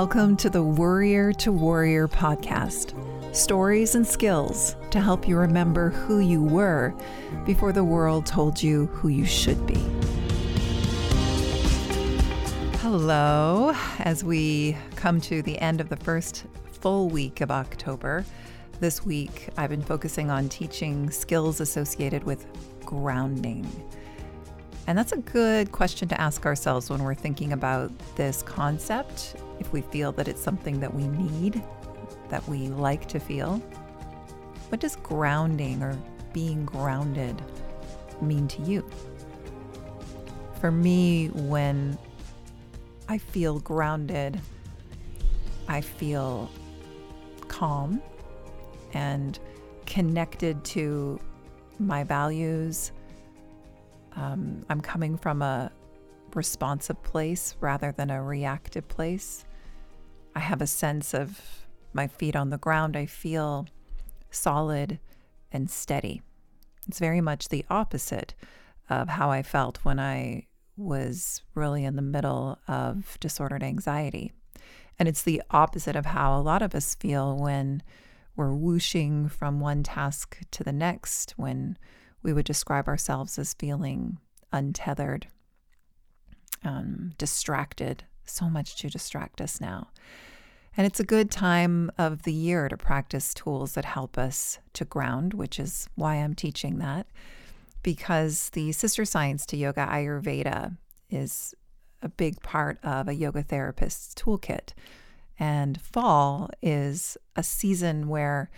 Welcome to the Worrier to Warrior podcast stories and skills to help you remember who you were before the world told you who you should be. Hello, as we come to the end of the first full week of October. This week, I've been focusing on teaching skills associated with grounding. And that's a good question to ask ourselves when we're thinking about this concept, if we feel that it's something that we need, that we like to feel. What does grounding or being grounded mean to you? For me, when I feel grounded, I feel calm and connected to my values um, I'm coming from a responsive place rather than a reactive place. I have a sense of my feet on the ground. I feel solid and steady. It's very much the opposite of how I felt when I was really in the middle of disordered anxiety. And it's the opposite of how a lot of us feel when we're whooshing from one task to the next, when we would describe ourselves as feeling untethered, um, distracted, so much to distract us now. And it's a good time of the year to practice tools that help us to ground, which is why I'm teaching that, because the sister science to yoga Ayurveda is a big part of a yoga therapist's toolkit. And fall is a season where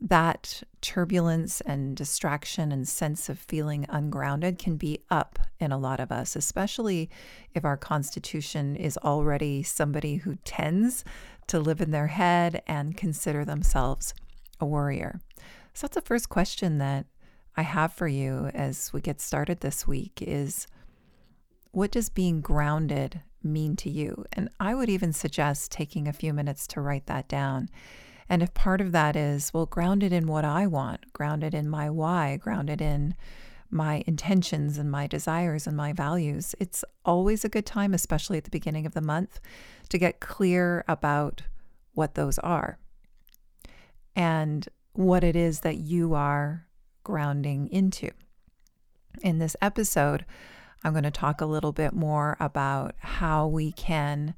that turbulence and distraction and sense of feeling ungrounded can be up in a lot of us, especially if our constitution is already somebody who tends to live in their head and consider themselves a warrior. So that's the first question that I have for you as we get started this week is what does being grounded mean to you? And I would even suggest taking a few minutes to write that down and if part of that is, well, grounded in what I want, grounded in my why, grounded in my intentions and my desires and my values, it's always a good time, especially at the beginning of the month, to get clear about what those are and what it is that you are grounding into. In this episode, I'm going to talk a little bit more about how we can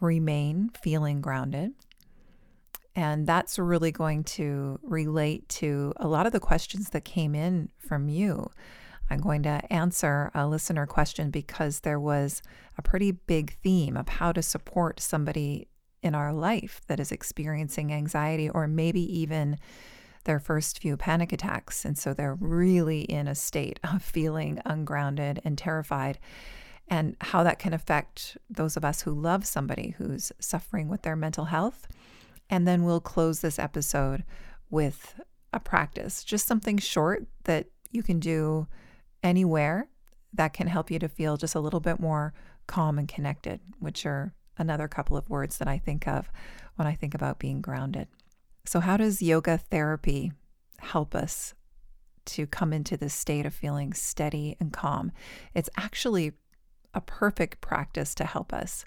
remain feeling grounded and that's really going to relate to a lot of the questions that came in from you. I'm going to answer a listener question because there was a pretty big theme of how to support somebody in our life that is experiencing anxiety or maybe even their first few panic attacks. And so they're really in a state of feeling ungrounded and terrified, and how that can affect those of us who love somebody who's suffering with their mental health and then we'll close this episode with a practice, just something short that you can do anywhere that can help you to feel just a little bit more calm and connected, which are another couple of words that I think of when I think about being grounded. So, how does yoga therapy help us to come into this state of feeling steady and calm? It's actually a perfect practice to help us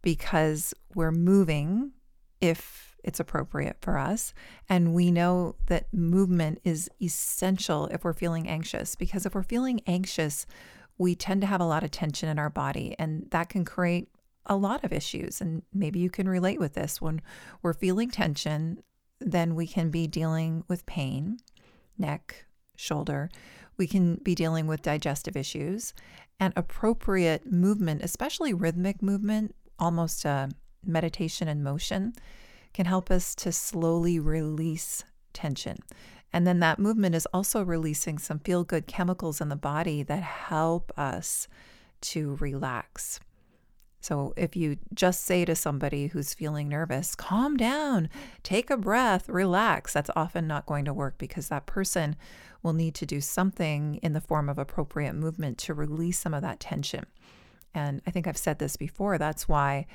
because we're moving if it's appropriate for us. And we know that movement is essential if we're feeling anxious, because if we're feeling anxious, we tend to have a lot of tension in our body, and that can create a lot of issues. And maybe you can relate with this. When we're feeling tension, then we can be dealing with pain, neck, shoulder. We can be dealing with digestive issues and appropriate movement, especially rhythmic movement, almost a meditation and motion can help us to slowly release tension. And then that movement is also releasing some feel good chemicals in the body that help us to relax. So, if you just say to somebody who's feeling nervous, calm down, take a breath, relax, that's often not going to work because that person will need to do something in the form of appropriate movement to release some of that tension. And I think I've said this before. That's why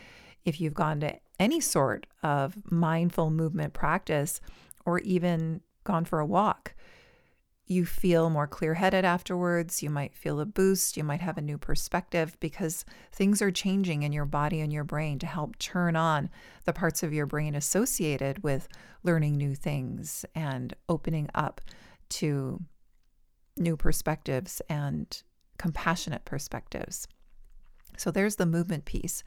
if you've gone to any sort of mindful movement practice or even gone for a walk, you feel more clear headed afterwards. You might feel a boost. You might have a new perspective because things are changing in your body and your brain to help turn on the parts of your brain associated with learning new things and opening up to new perspectives and compassionate perspectives. So there's the movement piece.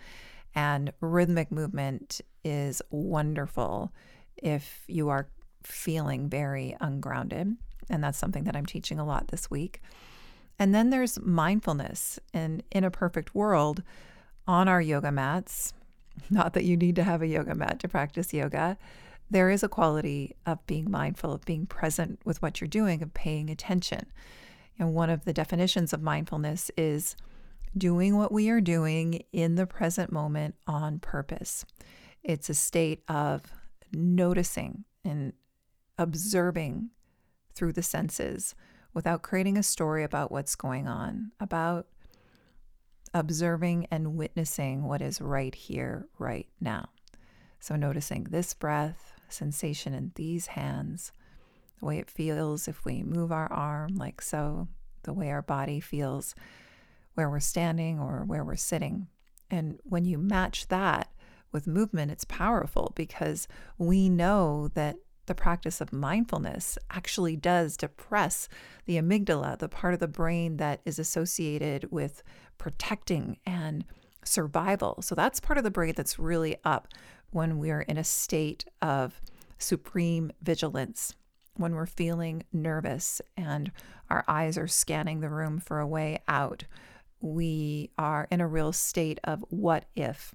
And rhythmic movement is wonderful if you are feeling very ungrounded and that's something that I'm teaching a lot this week. And then there's mindfulness. And in a perfect world, on our yoga mats, not that you need to have a yoga mat to practice yoga, there is a quality of being mindful, of being present with what you're doing, of paying attention. And one of the definitions of mindfulness is doing what we are doing in the present moment on purpose. It's a state of noticing and observing through the senses without creating a story about what's going on, about observing and witnessing what is right here, right now. So, noticing this breath, sensation in these hands, the way it feels if we move our arm like so, the way our body feels where we're standing or where we're sitting. And when you match that with movement, it's powerful because we know that the practice of mindfulness actually does depress the amygdala, the part of the brain that is associated with protecting and survival. So that's part of the brain that's really up when we're in a state of supreme vigilance, when we're feeling nervous and our eyes are scanning the room for a way out. We are in a real state of what if.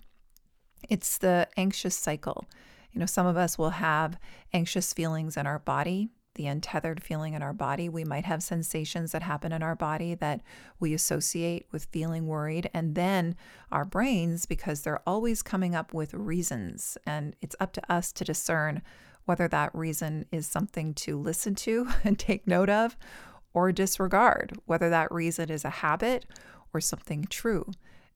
It's the anxious cycle. You know, some of us will have anxious feelings in our body, the untethered feeling in our body. We might have sensations that happen in our body that we associate with feeling worried. And then our brains, because they're always coming up with reasons, and it's up to us to discern whether that reason is something to listen to and take note of or disregard, whether that reason is a habit or something true.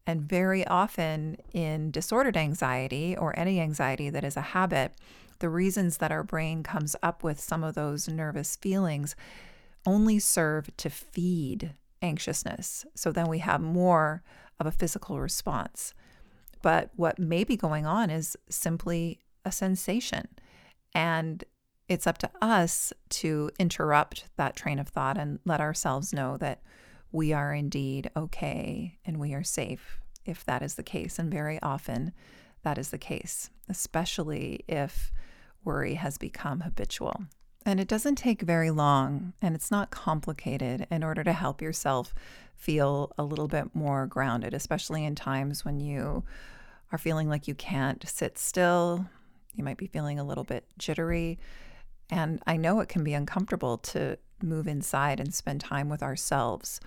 And very often in disordered anxiety or any anxiety that is a habit, the reasons that our brain comes up with some of those nervous feelings only serve to feed anxiousness. So then we have more of a physical response. But what may be going on is simply a sensation. And it's up to us to interrupt that train of thought and let ourselves know that we are indeed okay and we are safe if that is the case. And very often that is the case, especially if worry has become habitual. And it doesn't take very long and it's not complicated in order to help yourself feel a little bit more grounded, especially in times when you are feeling like you can't sit still. You might be feeling a little bit jittery. And I know it can be uncomfortable to move inside and spend time with ourselves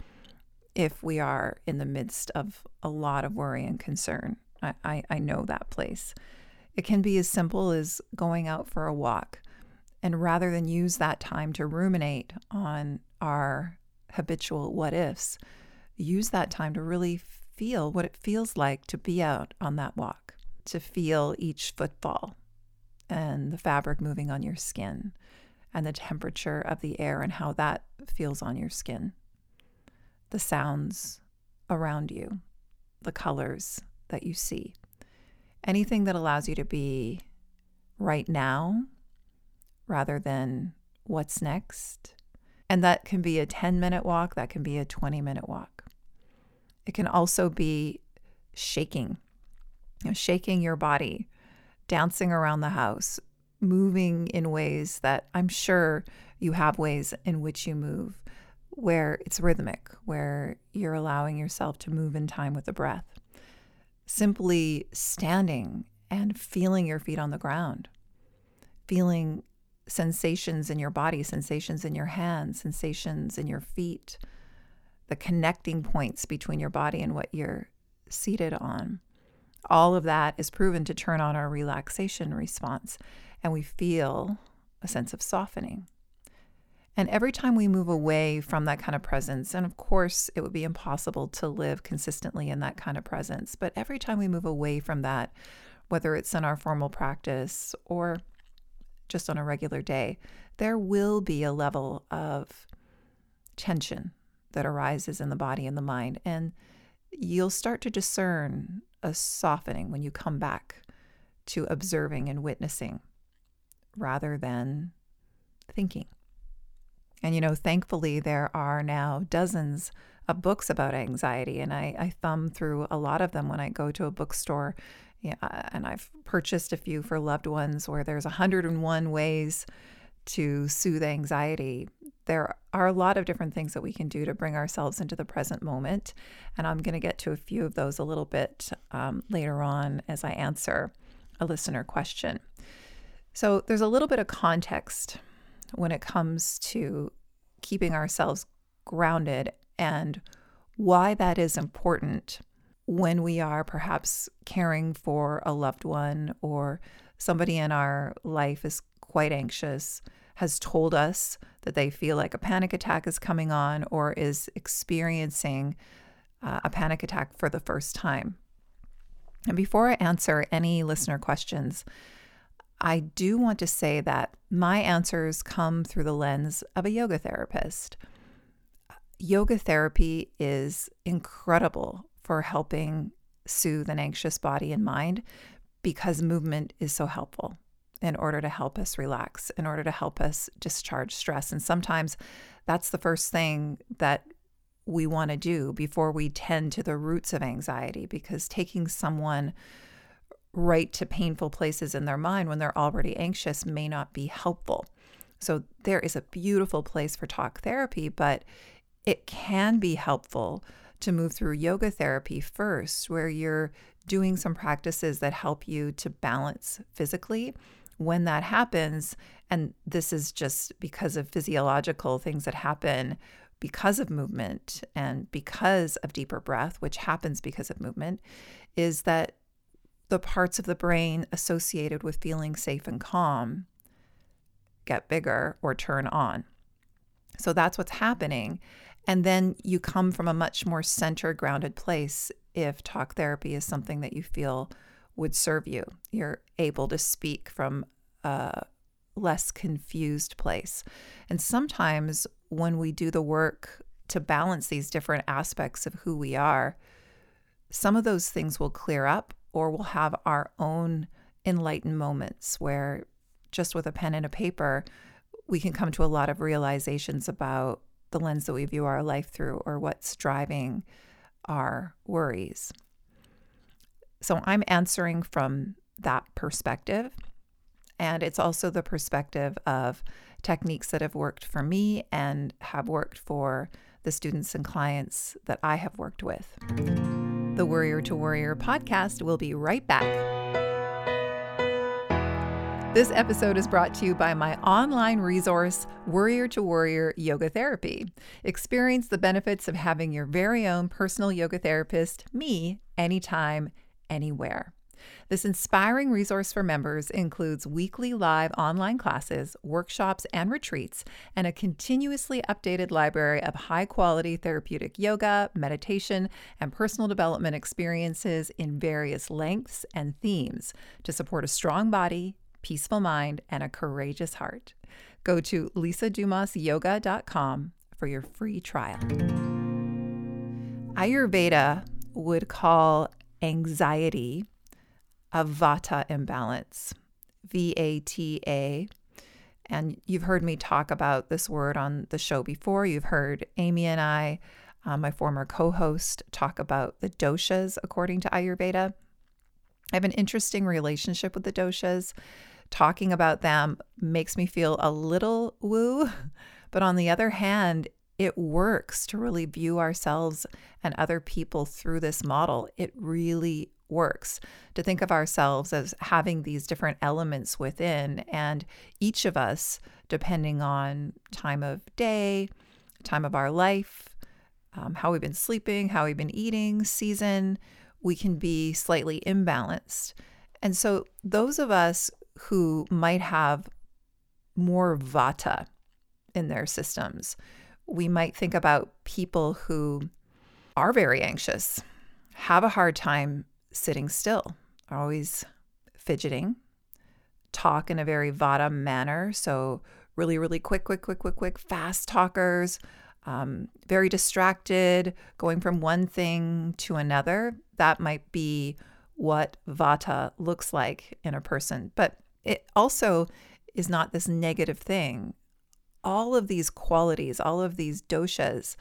if we are in the midst of a lot of worry and concern. I, I, I, know that place. It can be as simple as going out for a walk. And rather than use that time to ruminate on our habitual what ifs, use that time to really feel what it feels like to be out on that walk, to feel each footfall and the fabric moving on your skin and the temperature of the air and how that feels on your skin the sounds around you, the colors that you see. Anything that allows you to be right now rather than what's next. And that can be a 10 minute walk, that can be a 20 minute walk. It can also be shaking, you know, shaking your body, dancing around the house, moving in ways that I'm sure you have ways in which you move where it's rhythmic, where you're allowing yourself to move in time with the breath. Simply standing and feeling your feet on the ground, feeling sensations in your body, sensations in your hands, sensations in your feet, the connecting points between your body and what you're seated on. All of that is proven to turn on our relaxation response, and we feel a sense of softening. And every time we move away from that kind of presence, and of course, it would be impossible to live consistently in that kind of presence, but every time we move away from that, whether it's in our formal practice or just on a regular day, there will be a level of tension that arises in the body and the mind. And you'll start to discern a softening when you come back to observing and witnessing rather than thinking. And, you know, thankfully, there are now dozens of books about anxiety, and I, I thumb through a lot of them when I go to a bookstore. Yeah, and I've purchased a few for loved ones where there's 101 ways to soothe anxiety. There are a lot of different things that we can do to bring ourselves into the present moment. And I'm going to get to a few of those a little bit um, later on as I answer a listener question. So there's a little bit of context when it comes to keeping ourselves grounded and why that is important when we are perhaps caring for a loved one or somebody in our life is quite anxious, has told us that they feel like a panic attack is coming on or is experiencing uh, a panic attack for the first time. And before I answer any listener questions, I do want to say that my answers come through the lens of a yoga therapist. Yoga therapy is incredible for helping soothe an anxious body and mind because movement is so helpful in order to help us relax, in order to help us discharge stress. And sometimes that's the first thing that we want to do before we tend to the roots of anxiety because taking someone right to painful places in their mind when they're already anxious may not be helpful. So there is a beautiful place for talk therapy, but it can be helpful to move through yoga therapy first, where you're doing some practices that help you to balance physically. When that happens, and this is just because of physiological things that happen because of movement and because of deeper breath, which happens because of movement, is that the parts of the brain associated with feeling safe and calm get bigger or turn on. So that's what's happening. And then you come from a much more centered, grounded place if talk therapy is something that you feel would serve you. You're able to speak from a less confused place. And sometimes when we do the work to balance these different aspects of who we are, some of those things will clear up or we'll have our own enlightened moments where just with a pen and a paper, we can come to a lot of realizations about the lens that we view our life through or what's driving our worries. So I'm answering from that perspective. And it's also the perspective of techniques that have worked for me and have worked for the students and clients that I have worked with. The Worrier to Warrior podcast will be right back. This episode is brought to you by my online resource, Worrier to Warrior Yoga Therapy. Experience the benefits of having your very own personal yoga therapist, me, anytime, anywhere. This inspiring resource for members includes weekly live online classes, workshops, and retreats, and a continuously updated library of high quality therapeutic yoga, meditation, and personal development experiences in various lengths and themes to support a strong body, peaceful mind, and a courageous heart. Go to lisadumasyoga.com for your free trial. Ayurveda would call anxiety a vata imbalance, V A T A. And you've heard me talk about this word on the show before. You've heard Amy and I, uh, my former co host, talk about the doshas according to Ayurveda. I have an interesting relationship with the doshas. Talking about them makes me feel a little woo, but on the other hand, it works to really view ourselves and other people through this model. It really works to think of ourselves as having these different elements within, and each of us, depending on time of day, time of our life, um, how we've been sleeping, how we've been eating, season, we can be slightly imbalanced. And so, those of us who might have more vata in their systems, we might think about people who are very anxious, have a hard time sitting still, always fidgeting, talk in a very Vata manner. So, really, really quick, quick, quick, quick, quick, fast talkers, um, very distracted, going from one thing to another. That might be what vata looks like in a person. But it also is not this negative thing. All of these qualities, all of these doshas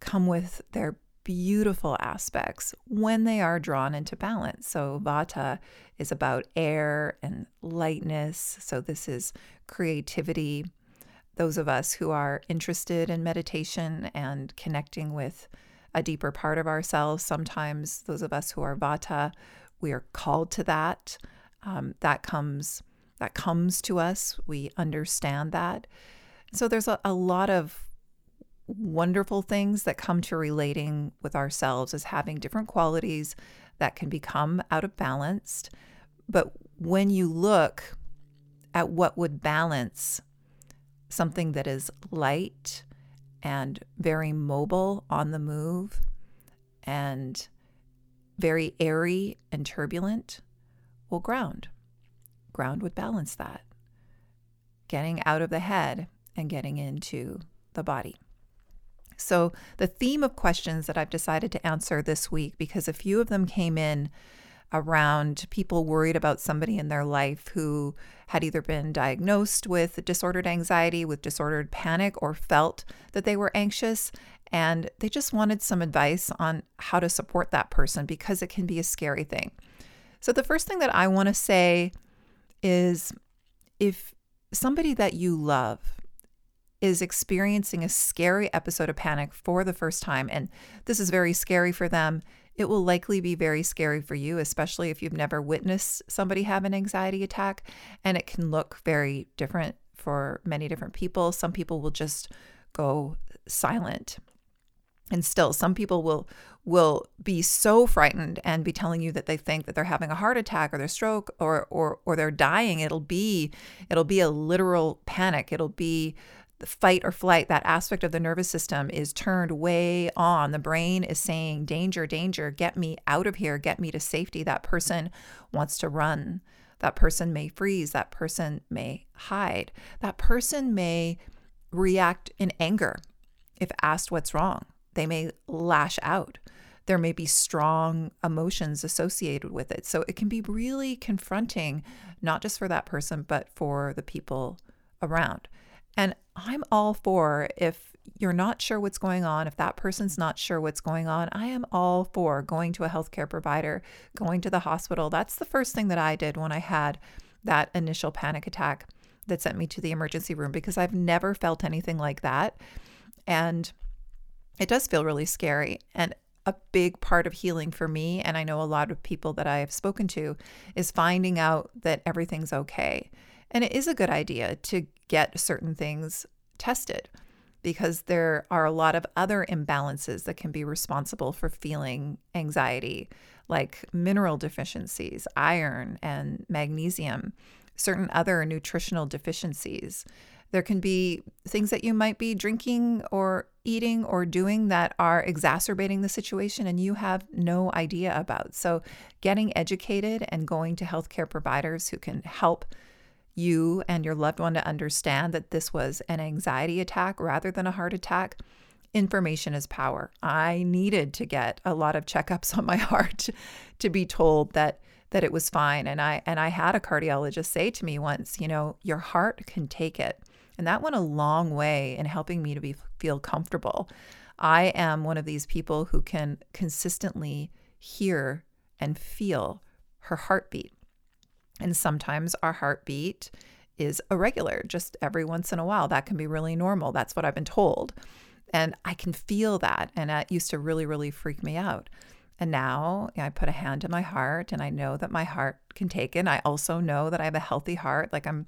come with their beautiful aspects when they are drawn into balance. So, vata is about air and lightness. So, this is creativity. Those of us who are interested in meditation and connecting with a deeper part of ourselves, sometimes those of us who are vata, we are called to that. Um, that comes that comes to us. We understand that. So there's a, a lot of wonderful things that come to relating with ourselves as having different qualities that can become out of balance. But when you look at what would balance something that is light and very mobile on the move and very airy and turbulent, well, ground. Ground would balance that. Getting out of the head and getting into the body. So, the theme of questions that I've decided to answer this week, because a few of them came in around people worried about somebody in their life who had either been diagnosed with disordered anxiety, with disordered panic, or felt that they were anxious. And they just wanted some advice on how to support that person because it can be a scary thing. So, the first thing that I want to say is if somebody that you love is experiencing a scary episode of panic for the first time, and this is very scary for them, it will likely be very scary for you, especially if you've never witnessed somebody have an anxiety attack. And it can look very different for many different people. Some people will just go silent. And still, some people will will be so frightened and be telling you that they think that they're having a heart attack or their stroke or or or they're dying. It'll be it'll be a literal panic. It'll be fight or flight, that aspect of the nervous system is turned way on. The brain is saying, danger, danger, get me out of here, get me to safety. That person wants to run. That person may freeze. That person may hide. That person may react in anger if asked what's wrong. They may lash out. There may be strong emotions associated with it. So it can be really confronting, not just for that person, but for the people around. And I'm all for if you're not sure what's going on, if that person's not sure what's going on, I am all for going to a healthcare provider, going to the hospital. That's the first thing that I did when I had that initial panic attack that sent me to the emergency room because I've never felt anything like that. And it does feel really scary. And a big part of healing for me, and I know a lot of people that I have spoken to, is finding out that everything's okay. And it is a good idea to get certain things tested because there are a lot of other imbalances that can be responsible for feeling anxiety, like mineral deficiencies, iron and magnesium, certain other nutritional deficiencies. There can be things that you might be drinking or eating or doing that are exacerbating the situation and you have no idea about. So, getting educated and going to healthcare providers who can help you and your loved one to understand that this was an anxiety attack rather than a heart attack. Information is power. I needed to get a lot of checkups on my heart to be told that that it was fine and I and I had a cardiologist say to me once, you know, your heart can take it. And that went a long way in helping me to be feel comfortable. I am one of these people who can consistently hear and feel her heartbeat. And sometimes our heartbeat is irregular, just every once in a while. That can be really normal. That's what I've been told. And I can feel that. And that used to really, really freak me out. And now I put a hand to my heart and I know that my heart can take it. I also know that I have a healthy heart. Like I'm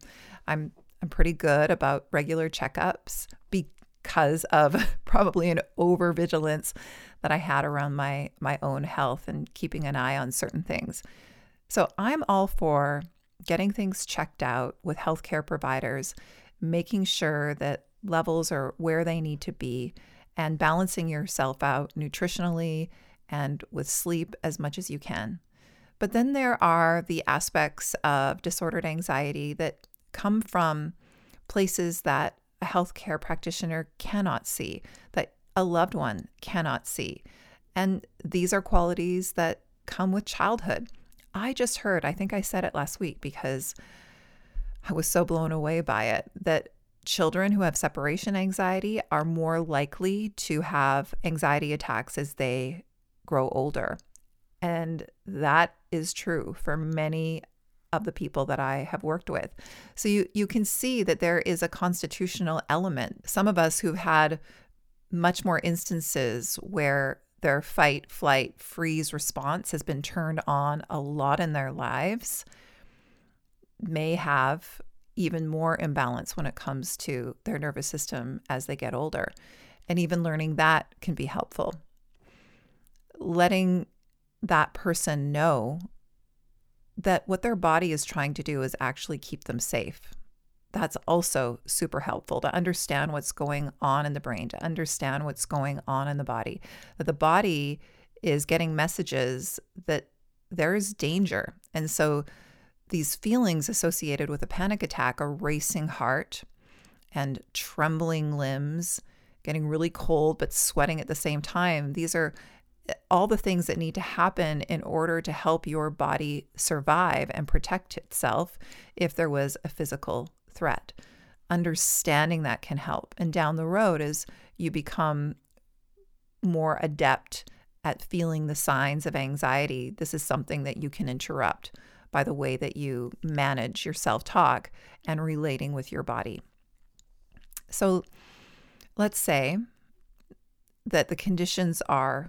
I'm I'm pretty good about regular checkups because of probably an over vigilance that I had around my my own health and keeping an eye on certain things. So I'm all for getting things checked out with healthcare providers, making sure that levels are where they need to be, and balancing yourself out nutritionally and with sleep as much as you can. But then there are the aspects of disordered anxiety that come from places that a healthcare practitioner cannot see, that a loved one cannot see. And these are qualities that come with childhood. I just heard, I think I said it last week because I was so blown away by it, that children who have separation anxiety are more likely to have anxiety attacks as they grow older. And that is true for many of the people that I have worked with. So you you can see that there is a constitutional element. Some of us who've had much more instances where their fight, flight, freeze response has been turned on a lot in their lives may have even more imbalance when it comes to their nervous system as they get older. And even learning that can be helpful. Letting that person know that what their body is trying to do is actually keep them safe. That's also super helpful to understand what's going on in the brain, to understand what's going on in the body. That the body is getting messages that there's danger. And so these feelings associated with a panic attack, a racing heart and trembling limbs, getting really cold but sweating at the same time, these are eh, all the things that need to happen in order to help your body survive and protect itself if there was a physical threat. Understanding that can help. And down the road, as you become more adept at feeling the signs of anxiety, this is something that you can interrupt by the way that you manage your self talk and relating with your body. So let's say that the conditions are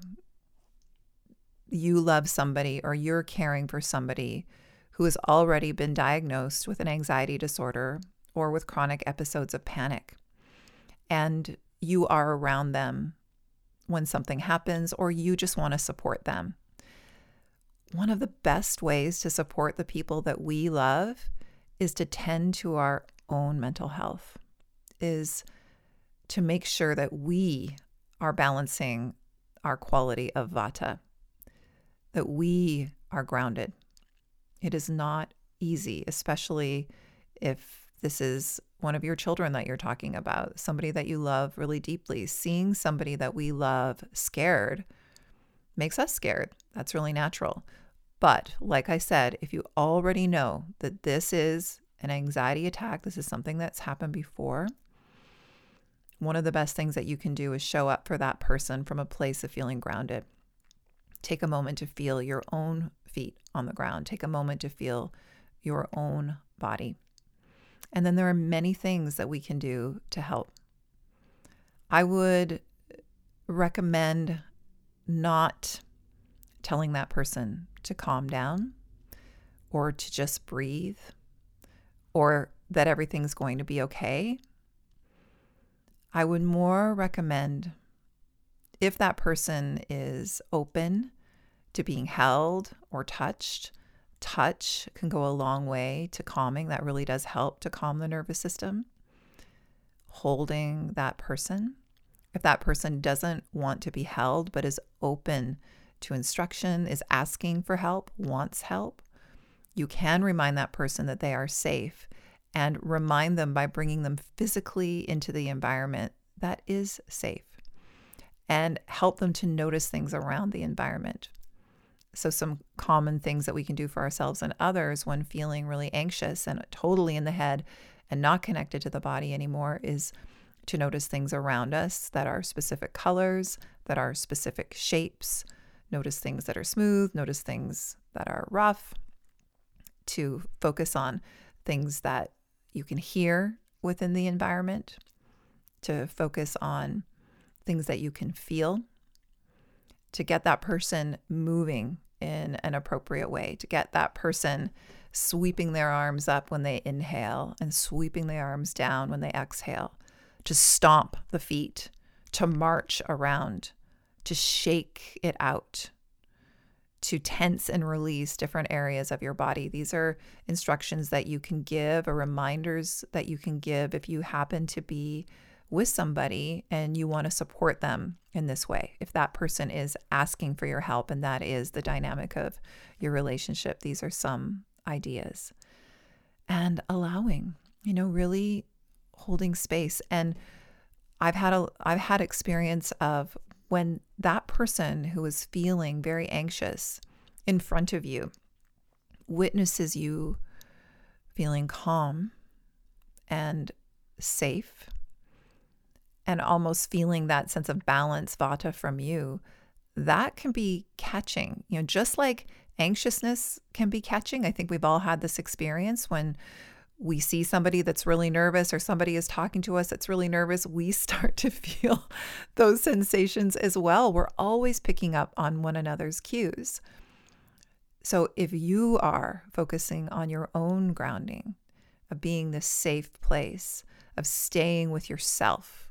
you love somebody or you're caring for somebody who has already been diagnosed with an anxiety disorder or with chronic episodes of panic. And you are around them when something happens, or you just want to support them. One of the best ways to support the people that we love is to tend to our own mental health, is to make sure that we are balancing our quality of vata that we are grounded. It is not easy, especially if this is one of your children that you're talking about, somebody that you love really deeply. Seeing somebody that we love scared makes us scared. That's really natural. But like I said, if you already know that this is an anxiety attack, this is something that's happened before, one of the best things that you can do is show up for that person from a place of feeling grounded. Take a moment to feel your own feet on the ground. Take a moment to feel your own body. And then there are many things that we can do to help. I would recommend not telling that person to calm down or to just breathe or that everything's going to be okay. I would more recommend if that person is open to being held or touched, touch can go a long way to calming. That really does help to calm the nervous system. Holding that person. If that person doesn't want to be held but is open to instruction, is asking for help, wants help, you can remind that person that they are safe and remind them by bringing them physically into the environment that is safe and help them to notice things around the environment. So, some common things that we can do for ourselves and others when feeling really anxious and totally in the head and not connected to the body anymore is to notice things around us that are specific colors, that are specific shapes, notice things that are smooth, notice things that are rough, to focus on things that you can hear within the environment, to focus on things that you can feel, to get that person moving in an appropriate way, to get that person sweeping their arms up when they inhale and sweeping their arms down when they exhale, to stomp the feet, to march around, to shake it out, to tense and release different areas of your body. These are instructions that you can give or reminders that you can give if you happen to be with somebody and you want to support them in this way. If that person is asking for your help and that is the dynamic of your relationship, these are some ideas. And allowing, you know, really holding space. And I've had a I've had experience of when that person who is feeling very anxious in front of you witnesses you feeling calm and safe and almost feeling that sense of balance vata from you that can be catching you know just like anxiousness can be catching i think we've all had this experience when we see somebody that's really nervous or somebody is talking to us that's really nervous, we start to feel those sensations as well. We're always picking up on one another's cues. So if you are focusing on your own grounding, of being this safe place, of staying with yourself,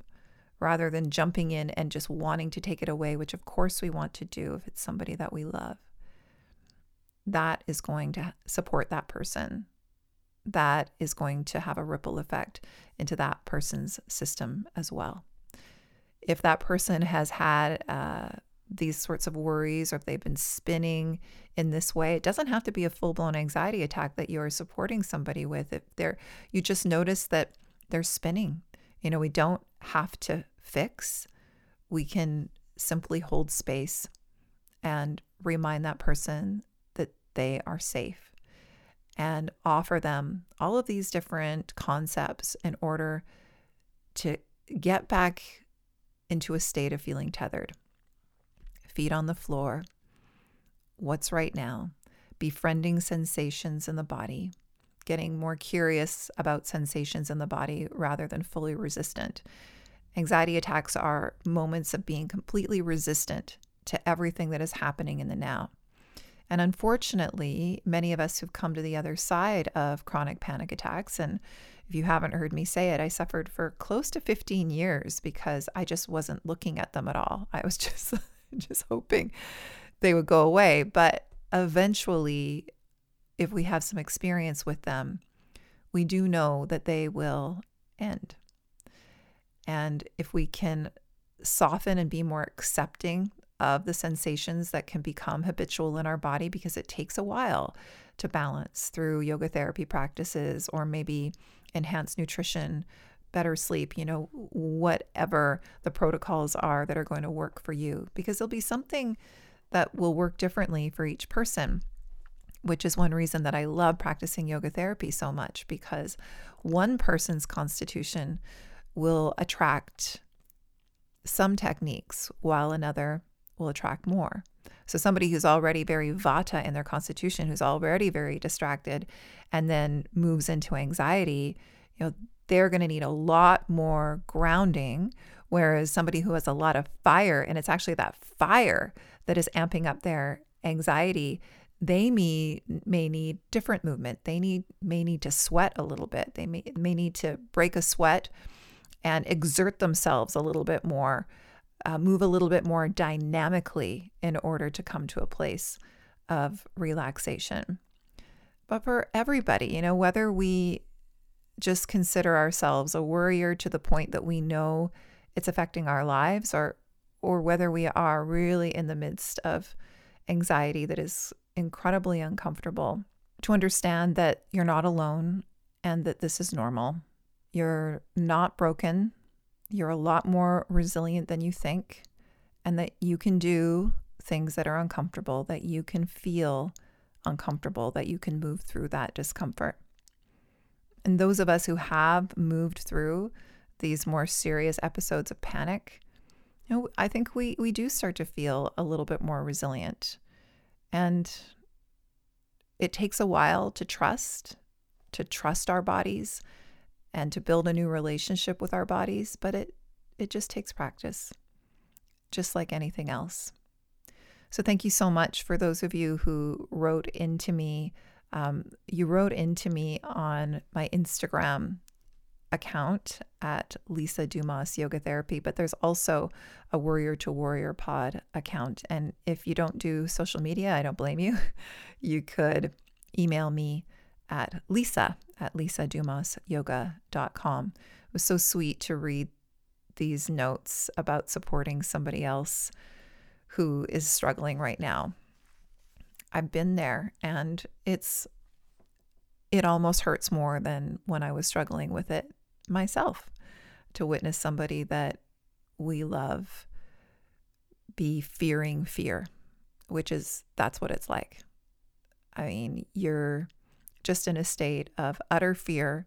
rather than jumping in and just wanting to take it away, which of course we want to do if it's somebody that we love, that is going to support that person that is going to have a ripple effect into that person's system as well. If that person has had uh, these sorts of worries or if they've been spinning in this way, it doesn't have to be a full blown anxiety attack that you're supporting somebody with. If they're, you just notice that they're spinning. You know, we don't have to fix, we can simply hold space and remind that person that they are safe and offer them all of these different concepts in order to get back into a state of feeling tethered. Feet on the floor, what's right now, befriending sensations in the body, getting more curious about sensations in the body rather than fully resistant. Anxiety attacks are moments of being completely resistant to everything that is happening in the now. And unfortunately, many of us who've come to the other side of chronic panic attacks, and if you haven't heard me say it, I suffered for close to 15 years because I just wasn't looking at them at all. I was just just hoping they would go away, but eventually if we have some experience with them, we do know that they will end. And if we can soften and be more accepting of the sensations that can become habitual in our body because it takes a while to balance through yoga therapy practices or maybe enhanced nutrition, better sleep, you know, whatever the protocols are that are going to work for you, because there'll be something that will work differently for each person. Which is one reason that I love practicing yoga therapy so much because one person's constitution will attract some techniques while another will attract more. So, somebody who's already very vata in their constitution, who's already very distracted, and then moves into anxiety, you know, they're going to need a lot more grounding. Whereas somebody who has a lot of fire, and it's actually that fire that is amping up their anxiety, they may may need different movement. They need may need to sweat a little bit. They may may need to break a sweat and exert themselves a little bit more uh, move a little bit more dynamically in order to come to a place of relaxation. But for everybody, you know, whether we just consider ourselves a worrier to the point that we know it's affecting our lives or or whether we are really in the midst of anxiety that is incredibly uncomfortable to understand that you're not alone and that this is normal. You're not broken you're a lot more resilient than you think, and that you can do things that are uncomfortable, that you can feel uncomfortable, that you can move through that discomfort. And those of us who have moved through these more serious episodes of panic, you know, I think we we do start to feel a little bit more resilient. And it takes a while to trust, to trust our bodies, and to build a new relationship with our bodies, but it it just takes practice, just like anything else. So thank you so much for those of you who wrote into me. Um, you wrote into me on my Instagram account at Lisa Dumas Yoga Therapy, but there's also a Worrier to Warrior Pod account. And if you don't do social media, I don't blame you. You could email me at lisa at lisadumasyoga.com. It was so sweet to read these notes about supporting somebody else who is struggling right now. I've been there and it's it almost hurts more than when I was struggling with it myself to witness somebody that we love be fearing fear, which is that's what it's like. I mean, you're just in a state of utter fear,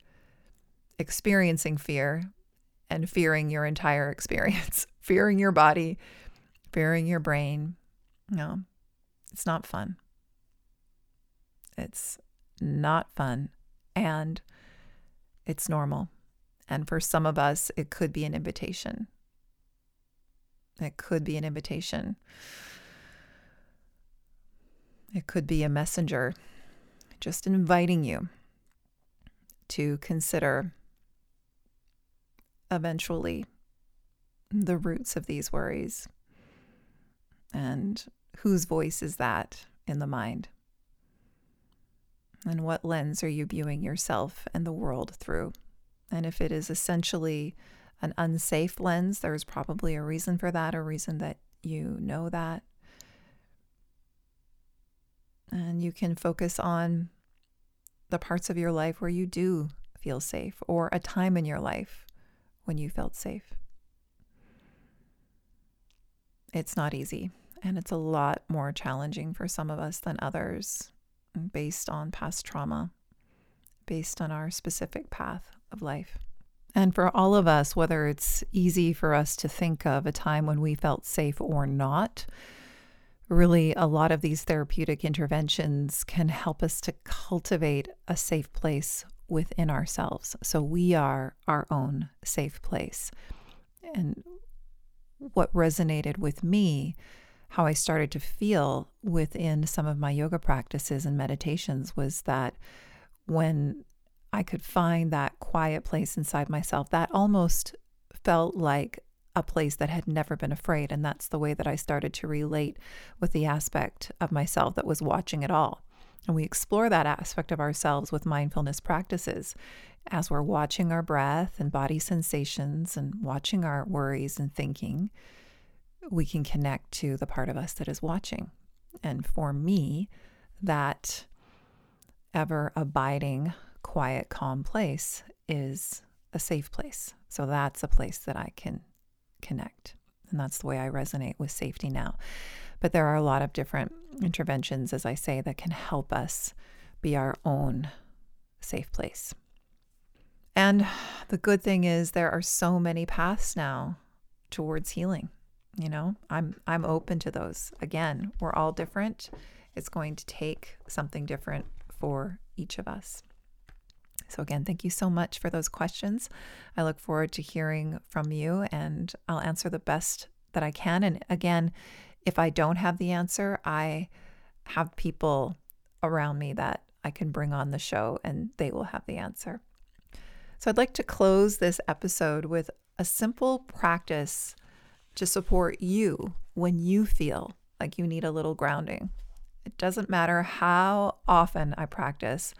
experiencing fear, and fearing your entire experience, fearing your body, fearing your brain. No, it's not fun. It's not fun. And it's normal. And for some of us, it could be an invitation. It could be an invitation. It could be a messenger just inviting you to consider eventually the roots of these worries and whose voice is that in the mind? And what lens are you viewing yourself and the world through? And if it is essentially an unsafe lens, there's probably a reason for that, a reason that you know that. And you can focus on the parts of your life where you do feel safe, or a time in your life when you felt safe. It's not easy, and it's a lot more challenging for some of us than others based on past trauma, based on our specific path of life. And for all of us, whether it's easy for us to think of a time when we felt safe or not, really a lot of these therapeutic interventions can help us to cultivate a safe place within ourselves. So we are our own safe place. And what resonated with me, how I started to feel within some of my yoga practices and meditations was that when I could find that quiet place inside myself, that almost felt like a place that had never been afraid. And that's the way that I started to relate with the aspect of myself that was watching it all. And we explore that aspect of ourselves with mindfulness practices as we're watching our breath and body sensations and watching our worries and thinking. We can connect to the part of us that is watching. And for me, that ever abiding, quiet, calm place is a safe place. So that's a place that I can connect. And that's the way I resonate with safety now. But there are a lot of different interventions, as I say, that can help us be our own safe place. And the good thing is there are so many paths now towards healing. You know, I'm I'm open to those. Again, we're all different. It's going to take something different for each of us. So, again, thank you so much for those questions. I look forward to hearing from you and I'll answer the best that I can. And again, if I don't have the answer, I have people around me that I can bring on the show and they will have the answer. So, I'd like to close this episode with a simple practice to support you when you feel like you need a little grounding. It doesn't matter how often I practice.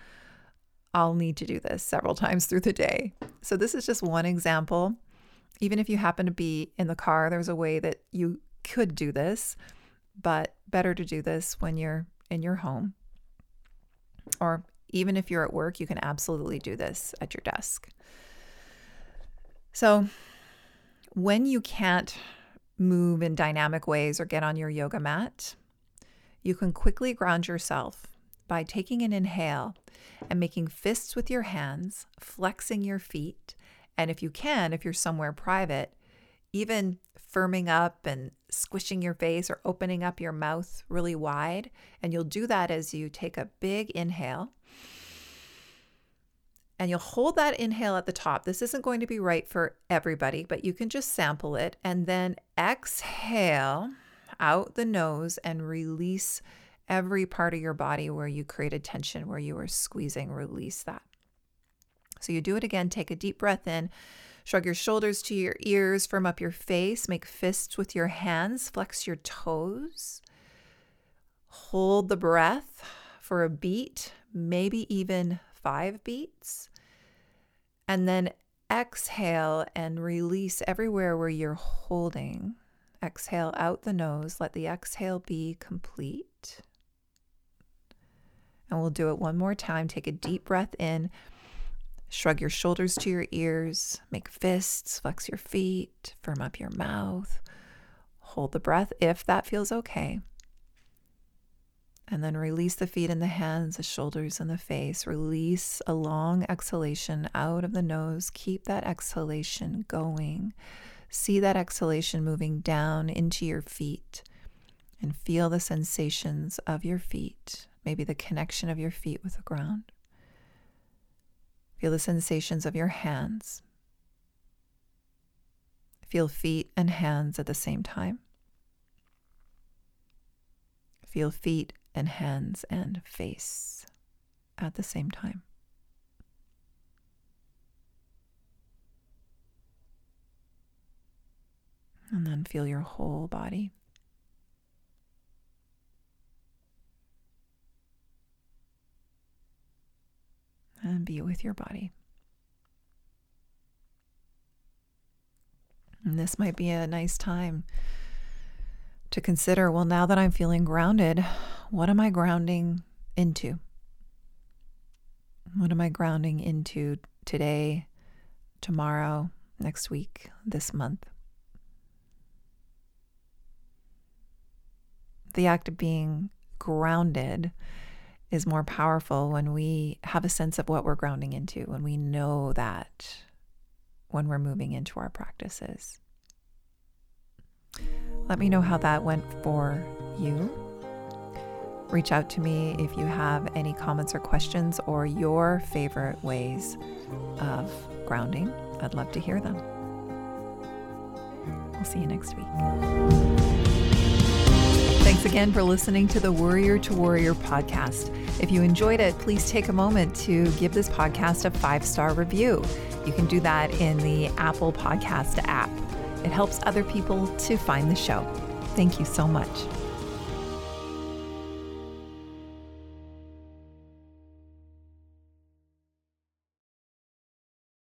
I'll need to do this several times through the day. So, this is just one example. Even if you happen to be in the car, there's a way that you could do this, but better to do this when you're in your home. Or even if you're at work, you can absolutely do this at your desk. So, when you can't move in dynamic ways or get on your yoga mat, you can quickly ground yourself by taking an inhale and making fists with your hands, flexing your feet, and if you can, if you're somewhere private, even firming up and squishing your face or opening up your mouth really wide. And you'll do that as you take a big inhale. And you'll hold that inhale at the top. This isn't going to be right for everybody, but you can just sample it. And then exhale out the nose and release every part of your body where you created tension, where you were squeezing, release that. So you do it again. Take a deep breath in. Shrug your shoulders to your ears, firm up your face, make fists with your hands, flex your toes. Hold the breath for a beat, maybe even five beats. And then exhale and release everywhere where you're holding. Exhale out the nose. Let the exhale be complete. And we'll do it one more time. Take a deep breath in. Shrug your shoulders to your ears, make fists, flex your feet, firm up your mouth. Hold the breath if that feels okay. And then release the feet and the hands, the shoulders and the face. Release a long exhalation out of the nose. Keep that exhalation going. See that exhalation moving down into your feet and feel the sensations of your feet, maybe the connection of your feet with the ground. Feel the sensations of your hands. Feel feet and hands at the same time. Feel feet and hands and face at the same time. And then feel your whole body. And be with your body. And this might be a nice time to consider well, now that I'm feeling grounded, what am I grounding into? What am I grounding into today, tomorrow, next week, this month? The act of being grounded is more powerful when we have a sense of what we're grounding into, when we know that when we're moving into our practices. Let me know how that went for you. Reach out to me if you have any comments or questions or your favorite ways of grounding. I'd love to hear them. We'll see you next week. Thanks again for listening to the Worrier to Warrior podcast. If you enjoyed it, please take a moment to give this podcast a five star review. You can do that in the Apple Podcast app. It helps other people to find the show. Thank you so much.